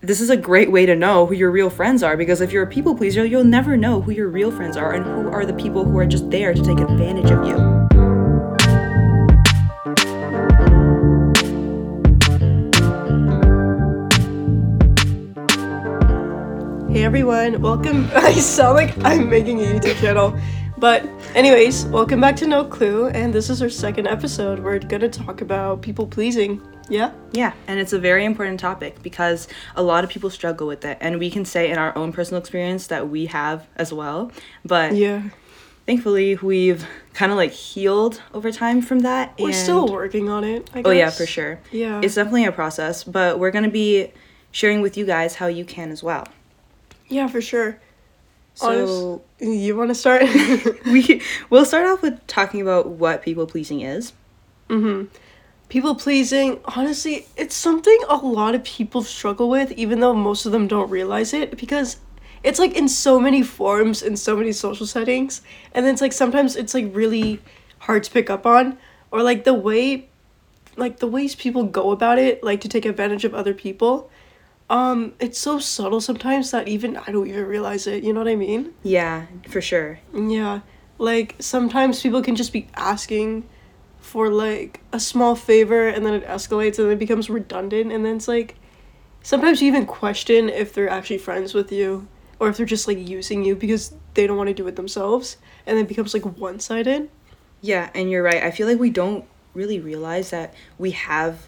this is a great way to know who your real friends are because if you're a people pleaser, you'll never know who your real friends are and who are the people who are just there to take advantage of you. Hey everyone, welcome. I sound like I'm making a YouTube channel. But, anyways, welcome back to No Clue, and this is our second episode. We're gonna talk about people pleasing. Yeah? Yeah, and it's a very important topic because a lot of people struggle with it, and we can say in our own personal experience that we have as well. But Yeah. thankfully, we've kind of like healed over time from that. We're still working on it. I Oh yeah, for sure. Yeah. It's definitely a process, but we're gonna be sharing with you guys how you can as well. yeah, for sure. So You wanna start? we we'll start off with talking about what people pleasing is. Mm-hmm. People pleasing, honestly, it's something a lot of people struggle with, even though most of them don't realize it, because it's like in so many forms, in so many social settings, and then it's like sometimes it's like really hard to pick up on, or like the way, like the ways people go about it, like to take advantage of other people. Um, it's so subtle sometimes that even I don't even realize it. You know what I mean? Yeah, for sure. Yeah, like sometimes people can just be asking for like a small favor and then it escalates and then it becomes redundant and then it's like sometimes you even question if they're actually friends with you or if they're just like using you because they don't want to do it themselves and then it becomes like one-sided. Yeah, and you're right. I feel like we don't really realize that we have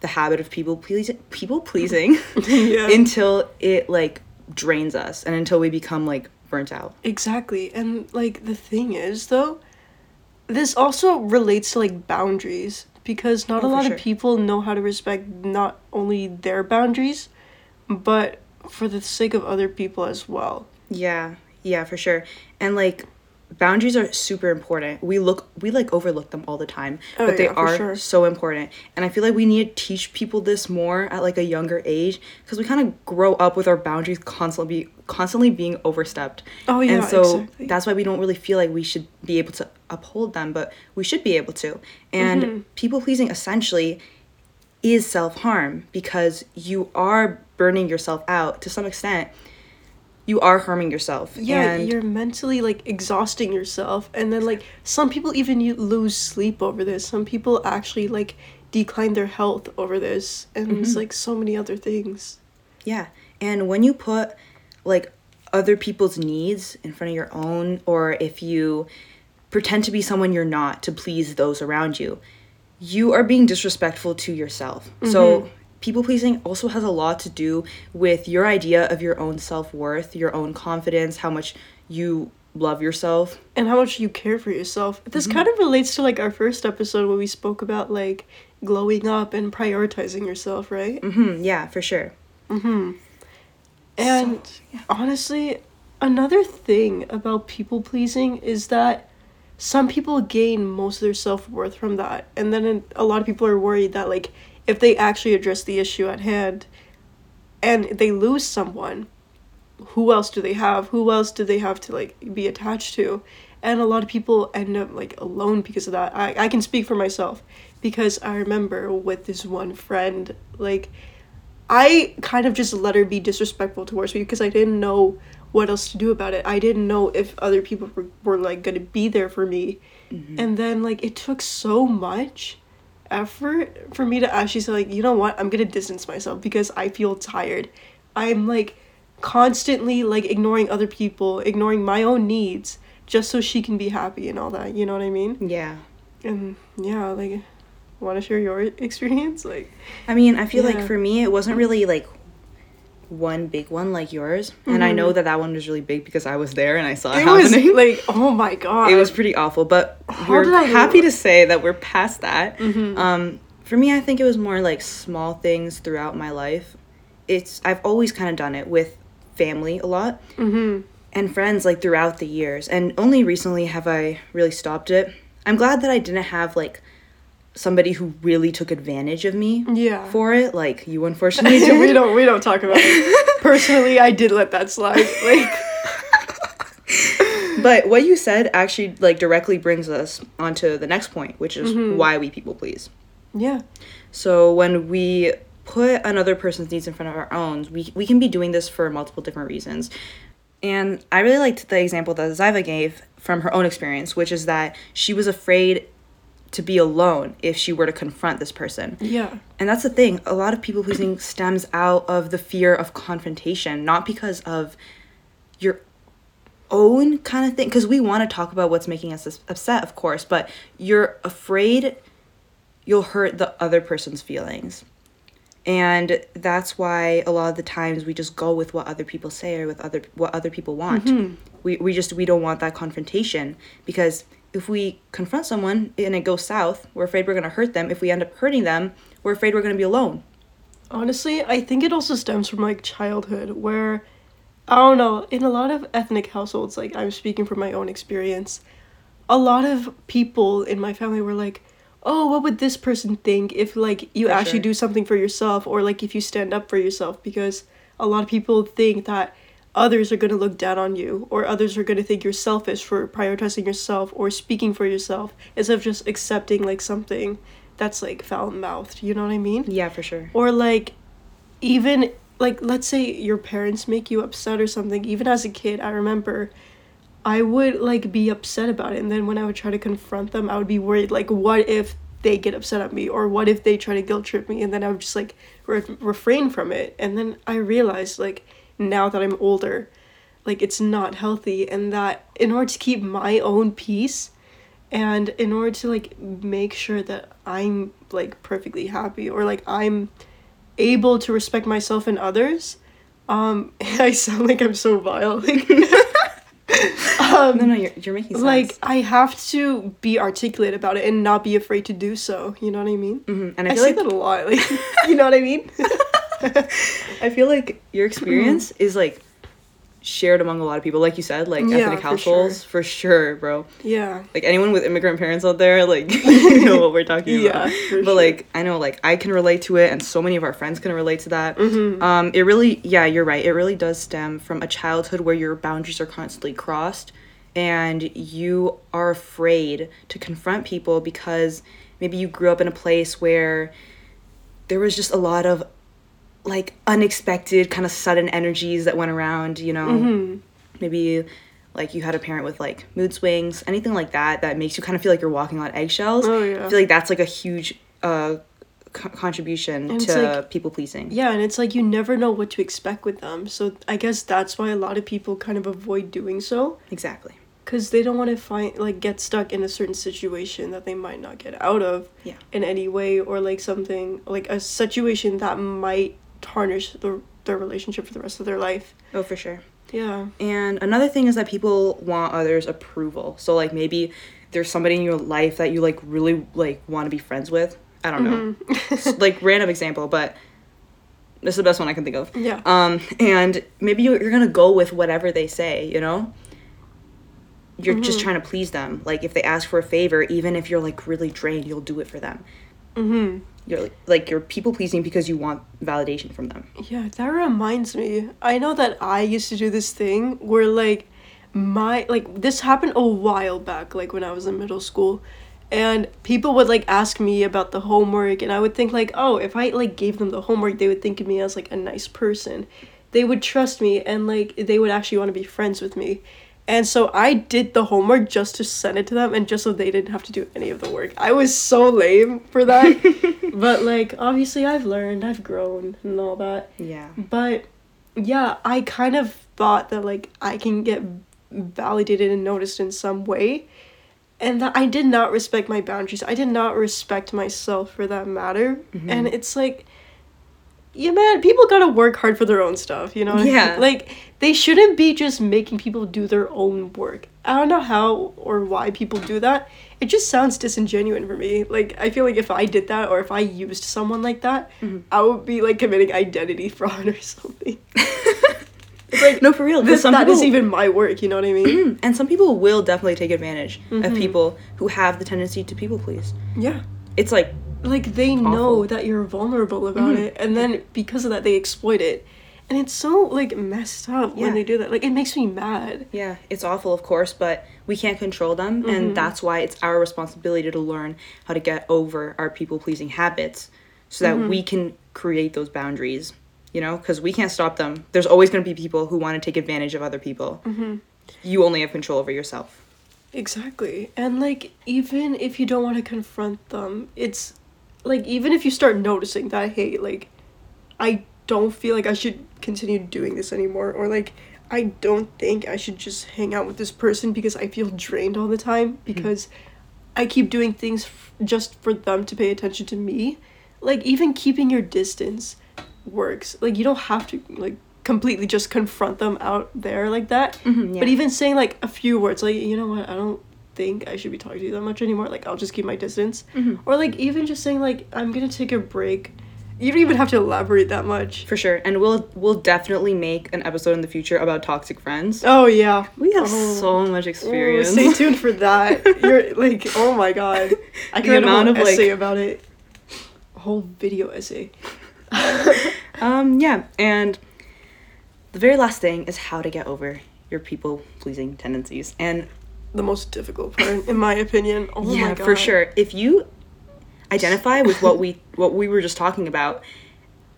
the habit of people pleasing people pleasing yeah. until it like drains us and until we become like burnt out. Exactly. And like the thing is though, this also relates to like boundaries because not Oh, a lot sure. of people know how to respect not only their boundaries, but for the sake of other people as well. Yeah, yeah, for sure. And like boundaries are super important. We look we like overlook them all the time, Oh, but they yeah, are sure. so important. And I feel like we need to teach people this more at like a younger age because we kind of grow up with our boundaries constantly constantly being overstepped. Oh yeah, and so exactly. that's why we don't really feel like we should be able to uphold them, but we should be able to. And Mm-hmm. people pleasing essentially is self-harm because you are burning yourself out to some extent. You are harming yourself. yeah, and you're mentally like exhausting yourself, and then like some people even you lose sleep over this. Some people actually like decline their health over this, and Mm-hmm. it's like so many other things. Yeah. And when you put like other people's needs in front of your own, or if you pretend to be someone you're not to please those around you, you are being disrespectful to yourself. So people pleasing also has a lot to do with your idea of your own self worth, your own confidence, how much you love yourself. and how much you care for yourself. This Mm-hmm. kind of relates to like our first episode where we spoke about like glowing up and prioritizing yourself, right? hmm yeah, for sure. And honestly, another thing about people pleasing is that some people gain most of their self worth from that. And then a lot of people are worried that, like, if they actually address the issue at hand and they lose someone, who else do they have? Who else do they have to, like, be attached to? And a lot of people end up, like, alone because of that. I, I can speak for myself because I remember with this one friend, like, I kind of just let her be disrespectful towards me because I didn't know what else to do about it. I didn't know if other people were, were like gonna be there for me. Mm-hmm. And then like it took so much effort for me to actually say like, you know what, I'm gonna distance myself because I feel tired. I'm like constantly like ignoring other people, ignoring my own needs just so she can be happy and all that. You know what I mean? Yeah. And yeah, like wanna share your experience? Like I mean, I feel like for me, it wasn't really like one big one like yours, and I know that that one was really big because I was there and I saw it, Mm-hmm. it was happening. like oh my god. it was pretty awful, but How we're happy to say that we're past that. Mhm. Um, for me, I think it was more like small things throughout my life. It's I've always kind of done it with family a lot Mhm. and friends like throughout the years, and only recently have I really stopped it. I'm glad that I didn't have like somebody who really took advantage of me Yeah. for it, like you unfortunately we don't we don't talk about it. Personally, I did let that slide. Like But what you said actually like directly brings us onto the next point, which is Mm-hmm. why we people please. yeah. So when we put another person's needs in front of our own, we, we can be doing this for multiple different reasons. And I really liked the example that Zyva gave from her own experience, which is that she was afraid to be alone if she were to confront this person. Yeah. And that's the thing. A lot of people pleasing stems out of the fear of confrontation, not because of your own kind of thing. Because we want to talk about what's making us upset, of course, but you're afraid you'll hurt the other person's feelings. And that's why a lot of the times we just go with what other people say or with other what other people want. Mm-hmm. We we just we don't want that confrontation because if we confront someone and it goes south, we're afraid we're going to hurt them. If we end up hurting them, we're afraid we're going to be alone. Honestly, I think it also stems from like childhood where I don't know, in a lot of ethnic households, like I'm speaking from my own experience, a lot of people in my family were like, "Oh, what would this person think if like you For actually sure. do something for yourself or like if you stand up for yourself?" Because a lot of people think that others are going to look down on you or others are going to think you're selfish for prioritizing yourself or speaking for yourself instead of just accepting like something that's like foul-mouthed, you know what I mean? Yeah, for sure. or like even like let's say your parents make you upset or something even as a kid i remember i would like be upset about it and then when i would try to confront them i would be worried like what if they get upset at me or what if they try to guilt trip me and then i would just like re- refrain from it and then i realized like now that i'm older like it's not healthy and that in order to keep my own peace and in order to like make sure that i'm like perfectly happy or like i'm able to respect myself and others um i sound like i'm so vile like um No, no, you're, you're making sense. like i have to be articulate about it and not be afraid to do so you know what i mean Mhm. and i, I feel say like that a lot like you know what i mean I feel like your experience is like shared among a lot of people. Like you said, like Yeah, ethnic for households, for sure, bro. yeah Like anyone with immigrant parents out there, like you know what we're talking Yeah, about. but sure. like I know, like I can relate to it, and so many of our friends can relate to that. Mm-hmm. Um, it really, yeah, you're right. It really does stem from a childhood where your boundaries are constantly crossed, and you are afraid to confront people because maybe you grew up in a place where there was just a lot of like unexpected kind of sudden energies that went around you know Mm-hmm. maybe like you had a parent with like mood swings anything like that that makes you kind of feel like you're walking on eggshells Oh, yeah. i feel like that's like a huge uh co- contribution And to like- people pleasing yeah and it's like you never know what to expect with them so i guess that's why a lot of people kind of avoid doing so exactly because they don't want to find like get stuck in a certain situation that they might not get out of Yeah. in any way or like something like a situation that might tarnish the, their relationship for the rest of their life oh for sure yeah And another thing is that people want others' approval. So like maybe there's somebody in your life that you like really like want to be friends with. I don't know. Like random example, but this is the best one I can think of. yeah Um and maybe you're, to go with whatever they say, you know? You're just trying to please them. Like if they ask for a favor, even if you're like really drained, you'll do it for them. mm-hmm You're like, like you're people pleasing because you want validation from them. Yeah, that reminds me. I know that I used to do this thing where like my like this happened a while back like when I was in middle school and people would like ask me about the homework and I would think like, "Oh, if I like gave them the homework, they would think of me as like a nice person. They would trust me and like they would actually want to be friends with me." And so I did the homework just to send it to them and just so they didn't have to do any of the work. I was so lame for that. but like obviously I've learned, I've grown and all that. Yeah. But yeah, I kind of thought that like I can get validated and noticed in some way. And that I did not respect my boundaries. I did not respect myself for that matter. Mm-hmm. And it's like yeah, man, people gotta work hard for their own stuff, you know? what I mean? Yeah. Like, they shouldn't be just making people do their own work. I don't know how or why people do that. It just sounds disingenuous for me. Like, I feel like if I did that or if I used someone like that, I would be like committing identity fraud or something. it's like, No, for real. this, some that is people- even my work, you know what I mean? and some people will definitely take advantage Mm-hmm. of people who have the tendency to people please. yeah. It's like like they know that you're vulnerable about Mhm. it and then because of that they exploit it. And it's so like messed up Yeah. when they do that. Like it makes me mad. Yeah, it's awful, of course, but we can't control them, Mm-hmm. and that's why it's our responsibility to learn how to get over our people pleasing habits so that we can create those boundaries you know? Because we can't stop them. There's always going to be people who want to take advantage of other people. You only have control over yourself. Exactly. And like even if you don't want to confront them, it's like even if you start noticing that hey, like I don't feel like I should continue doing this anymore or like I don't think I should just hang out with this person because I feel drained all the time because I keep doing things f- just for them to pay attention to me. Like even keeping your distance works. Like you don't have to like completely just confront them out there like that. Mhm, But even saying like a few words like you know what, I don't think I should be talking to you that much anymore. Like I'll just keep my distance. Mhm. Or like even just saying like I'm to take a break. You don't even have to elaborate that much. for sure and we'll we'll definitely make an episode in the future about toxic friends Oh yeah. we have Oh. so much Ooh, experience stay tuned for that. You're like, oh my god. I The could write a amount whole of, like- about it. A whole video essay. um yeah and the very last thing is how to get over your people pleasing tendencies and the most difficult part, in my opinion. Oh yeah my god. for sure. If you identify with what we what we were just talking about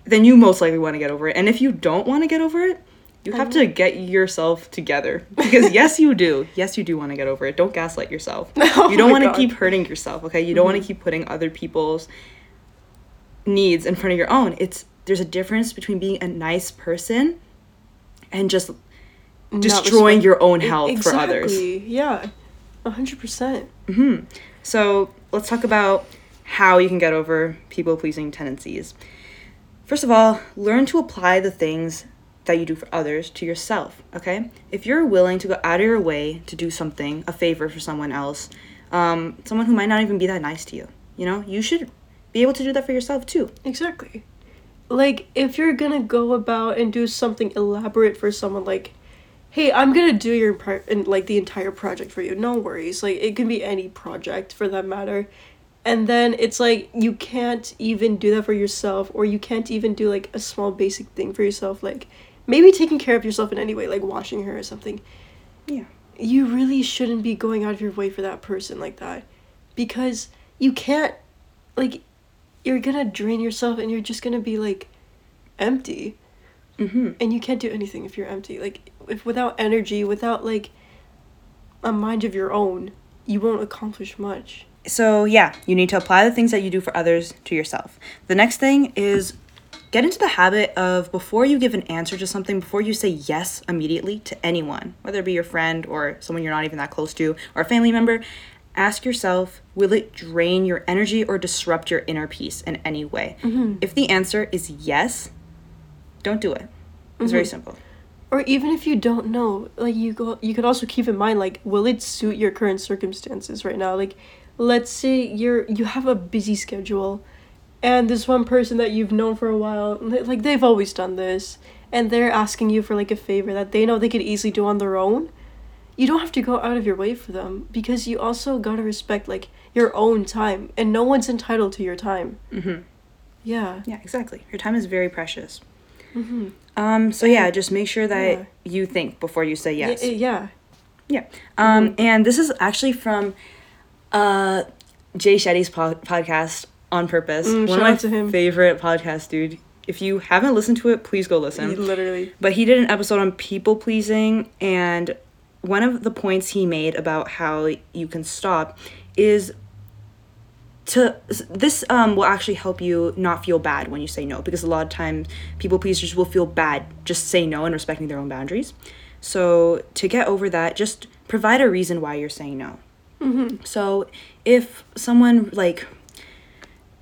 then you most likely want to get over it. And if you don't want to get over it you have to get yourself together. Because yes you do. Yes you do want to get over it. Don't gaslight yourself. Oh you don't want to keep hurting yourself okay? You don't want to mm-hmm. keep putting other people's needs in front of your own. It's there's a difference between being a nice person and just destroying your own health for others Yeah. A hundred percent. hmm So let's talk about how you can get over people pleasing tendencies. First of all, learn to apply the things that you do for others to yourself, okay? If you're willing to go out of your way to do something, a favor for someone else, um, someone who might not even be that nice to you, you know, you should be able to do that for yourself too. Exactly. Like if you're gonna go about and do something elaborate for someone, like, hey, I'm gonna do your part and like the entire project for you. No worries. Like it can be any project for that matter. And then it's like you can't even do that for yourself, or you can't even do like a small basic thing for yourself, like maybe taking care of yourself in any way, like washing her or something. Yeah. You really shouldn't be going out of your way for that person like that. Because you can't like you're gonna drain yourself and you're just gonna be like empty Mm-hmm. and you can't do anything if you're empty like if without energy without like a mind of your own you won't accomplish much So, yeah, you need to apply the things that you do for others to yourself. The next thing is get into the habit of before you give an answer to something, before you say yes immediately to anyone, whether it be your friend or someone you're not even that close to or a family member, ask yourself will it drain your energy or disrupt your inner peace in any way? Mm-hmm. If the answer is yes, don't do it. It's very mm-hmm. simple. Or even if you don't know like you go you could also keep in mind like will it suit your current circumstances right now like let's say you're you have a busy schedule and this one person that you've known for a while like they've always done this and they're asking you for like a favor that they know they could easily do on their own you don't have to go out of your way for them because you also got to respect like your own time and no one's entitled to your time Mm-hmm. yeah Yeah, exactly. Your time is very precious. Mm-hmm. Um, so yeah, just make sure that Yeah. you think before you say yes. yeah Yeah. Um, and this is actually from uh, Jay Shetty's po- podcast on purpose. Mm, One shout of my out to him. favorite podcasts, dude. If you haven't listened to it, please go listen. literally But he did an episode on people pleasing, and one of the points he made about how you can stop is to this um will actually help you not feel bad when you say no because a lot of times people pleasers will feel bad just say no and respecting their own boundaries. So to get over that, just provide a reason why you're saying no. mm-hmm. So if someone like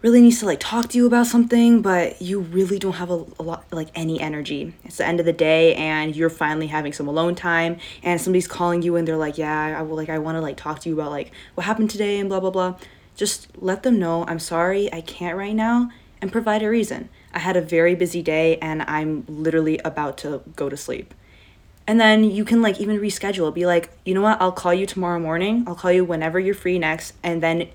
really needs to like talk to you about something, but you really don't have a, a lot like any energy. It's the end of the day and you're finally having some alone time and somebody's calling you and they're like, "Yeah, I will like I want to like talk to you about like what happened today and blah blah blah." Just let them know, "I'm sorry, I can't right now." And provide a reason. I had a very busy day and I'm literally about to go to sleep. And then you can like even reschedule. Be like, you know what? I'll call you tomorrow morning. I'll call you whenever you're free next, and then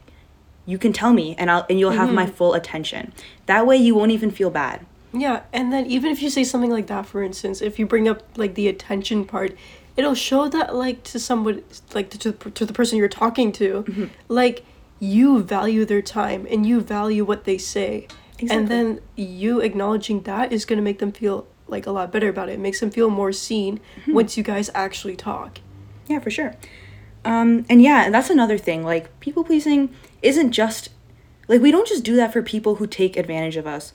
you can tell me, and I'll and you'll have my mm-hmm. full attention. That way, you won't even feel bad. Yeah, and then even if you say something like that, for instance, if you bring up like the attention part, it'll show that like to someone like to to, to the person you're talking to, mm-hmm. like you value their time and you value what they say, Exactly. And then you acknowledging that is going to make them feel like a lot better about it. It makes them feel more seen Mm-hmm. once you guys actually talk. Yeah, for sure. Um, and yeah, and that's another thing. Like, people pleasing isn't just, like, we don't just do that for people who take advantage of us.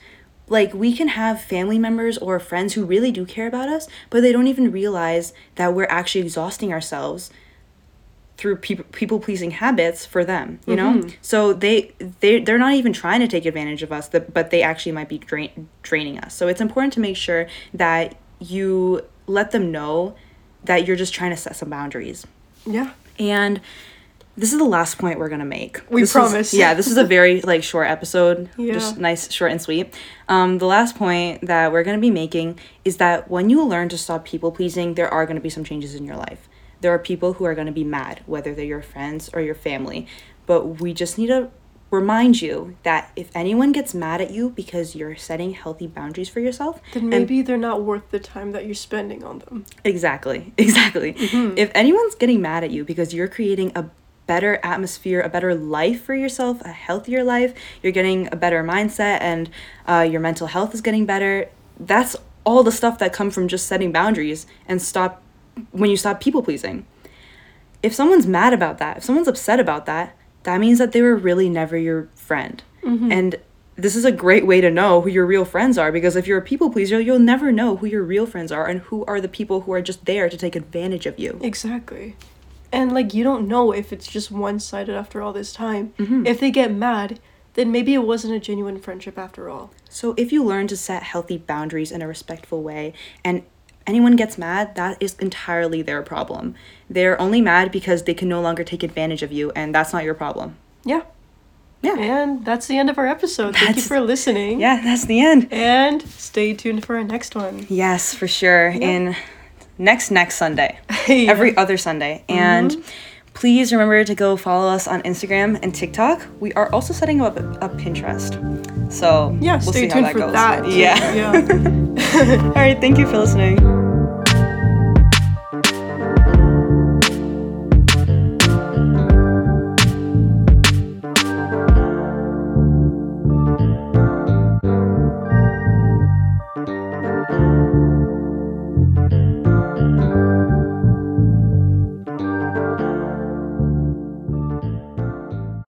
Like, we can have family members or friends who really do care about us, but they don't even realize that we're actually exhausting ourselves through people people pleasing habits for them you know so they they they're not even trying to take advantage of us but they actually might be drain, draining us so it's important to make sure that you let them know that you're just trying to set some boundaries Yeah. and this is the last point we're gonna make. We This is- promise. yeah, this is a very like short episode. yeah. Just nice, short and sweet. Um, the last point that we're gonna be making is that when you learn to stop people pleasing, there are gonna be some changes in your life. There are people who are gonna be mad, whether they're your friends or your family. But we just need to remind you that if anyone gets mad at you because you're setting healthy boundaries for yourself, Then and- maybe they're not worth the time that you're spending on them. Exactly. Exactly. Mm-hmm. If anyone's getting mad at you because you're creating a better atmosphere, a better life for yourself, a healthier life, you're getting a better mindset, and uh, your mental health is getting better, that's all the stuff that come from just setting boundaries and stop when you stop people pleasing. If someone's mad about that, if someone's upset about that, that means that they were really never your friend. And this is a great way to know who your real friends are because if you're a people pleaser, you'll never know who your real friends are and who are the people who are just there to take advantage of you. Exactly. And like you don't know if it's just one sided after all this time. Mm-hmm. If they get mad, then maybe it wasn't a genuine friendship after all. So if you learn to set healthy boundaries in a respectful way and anyone gets mad, that is entirely their problem. They're only mad because they can no longer take advantage of you and that's not your problem. Yeah. Yeah. And that's the end of our episode. Thank you for listening. Yeah, that's the end. And stay tuned for our next one. Yes, for sure. In next next Sunday. Yeah. Every other Sunday. Mm-hmm. And please remember to go follow us on Instagram and TikTok. We are also setting up a, a Pinterest. So Yeah, we'll stay see how tuned that for goes. that. Yeah. Yeah. All right, thank you for listening.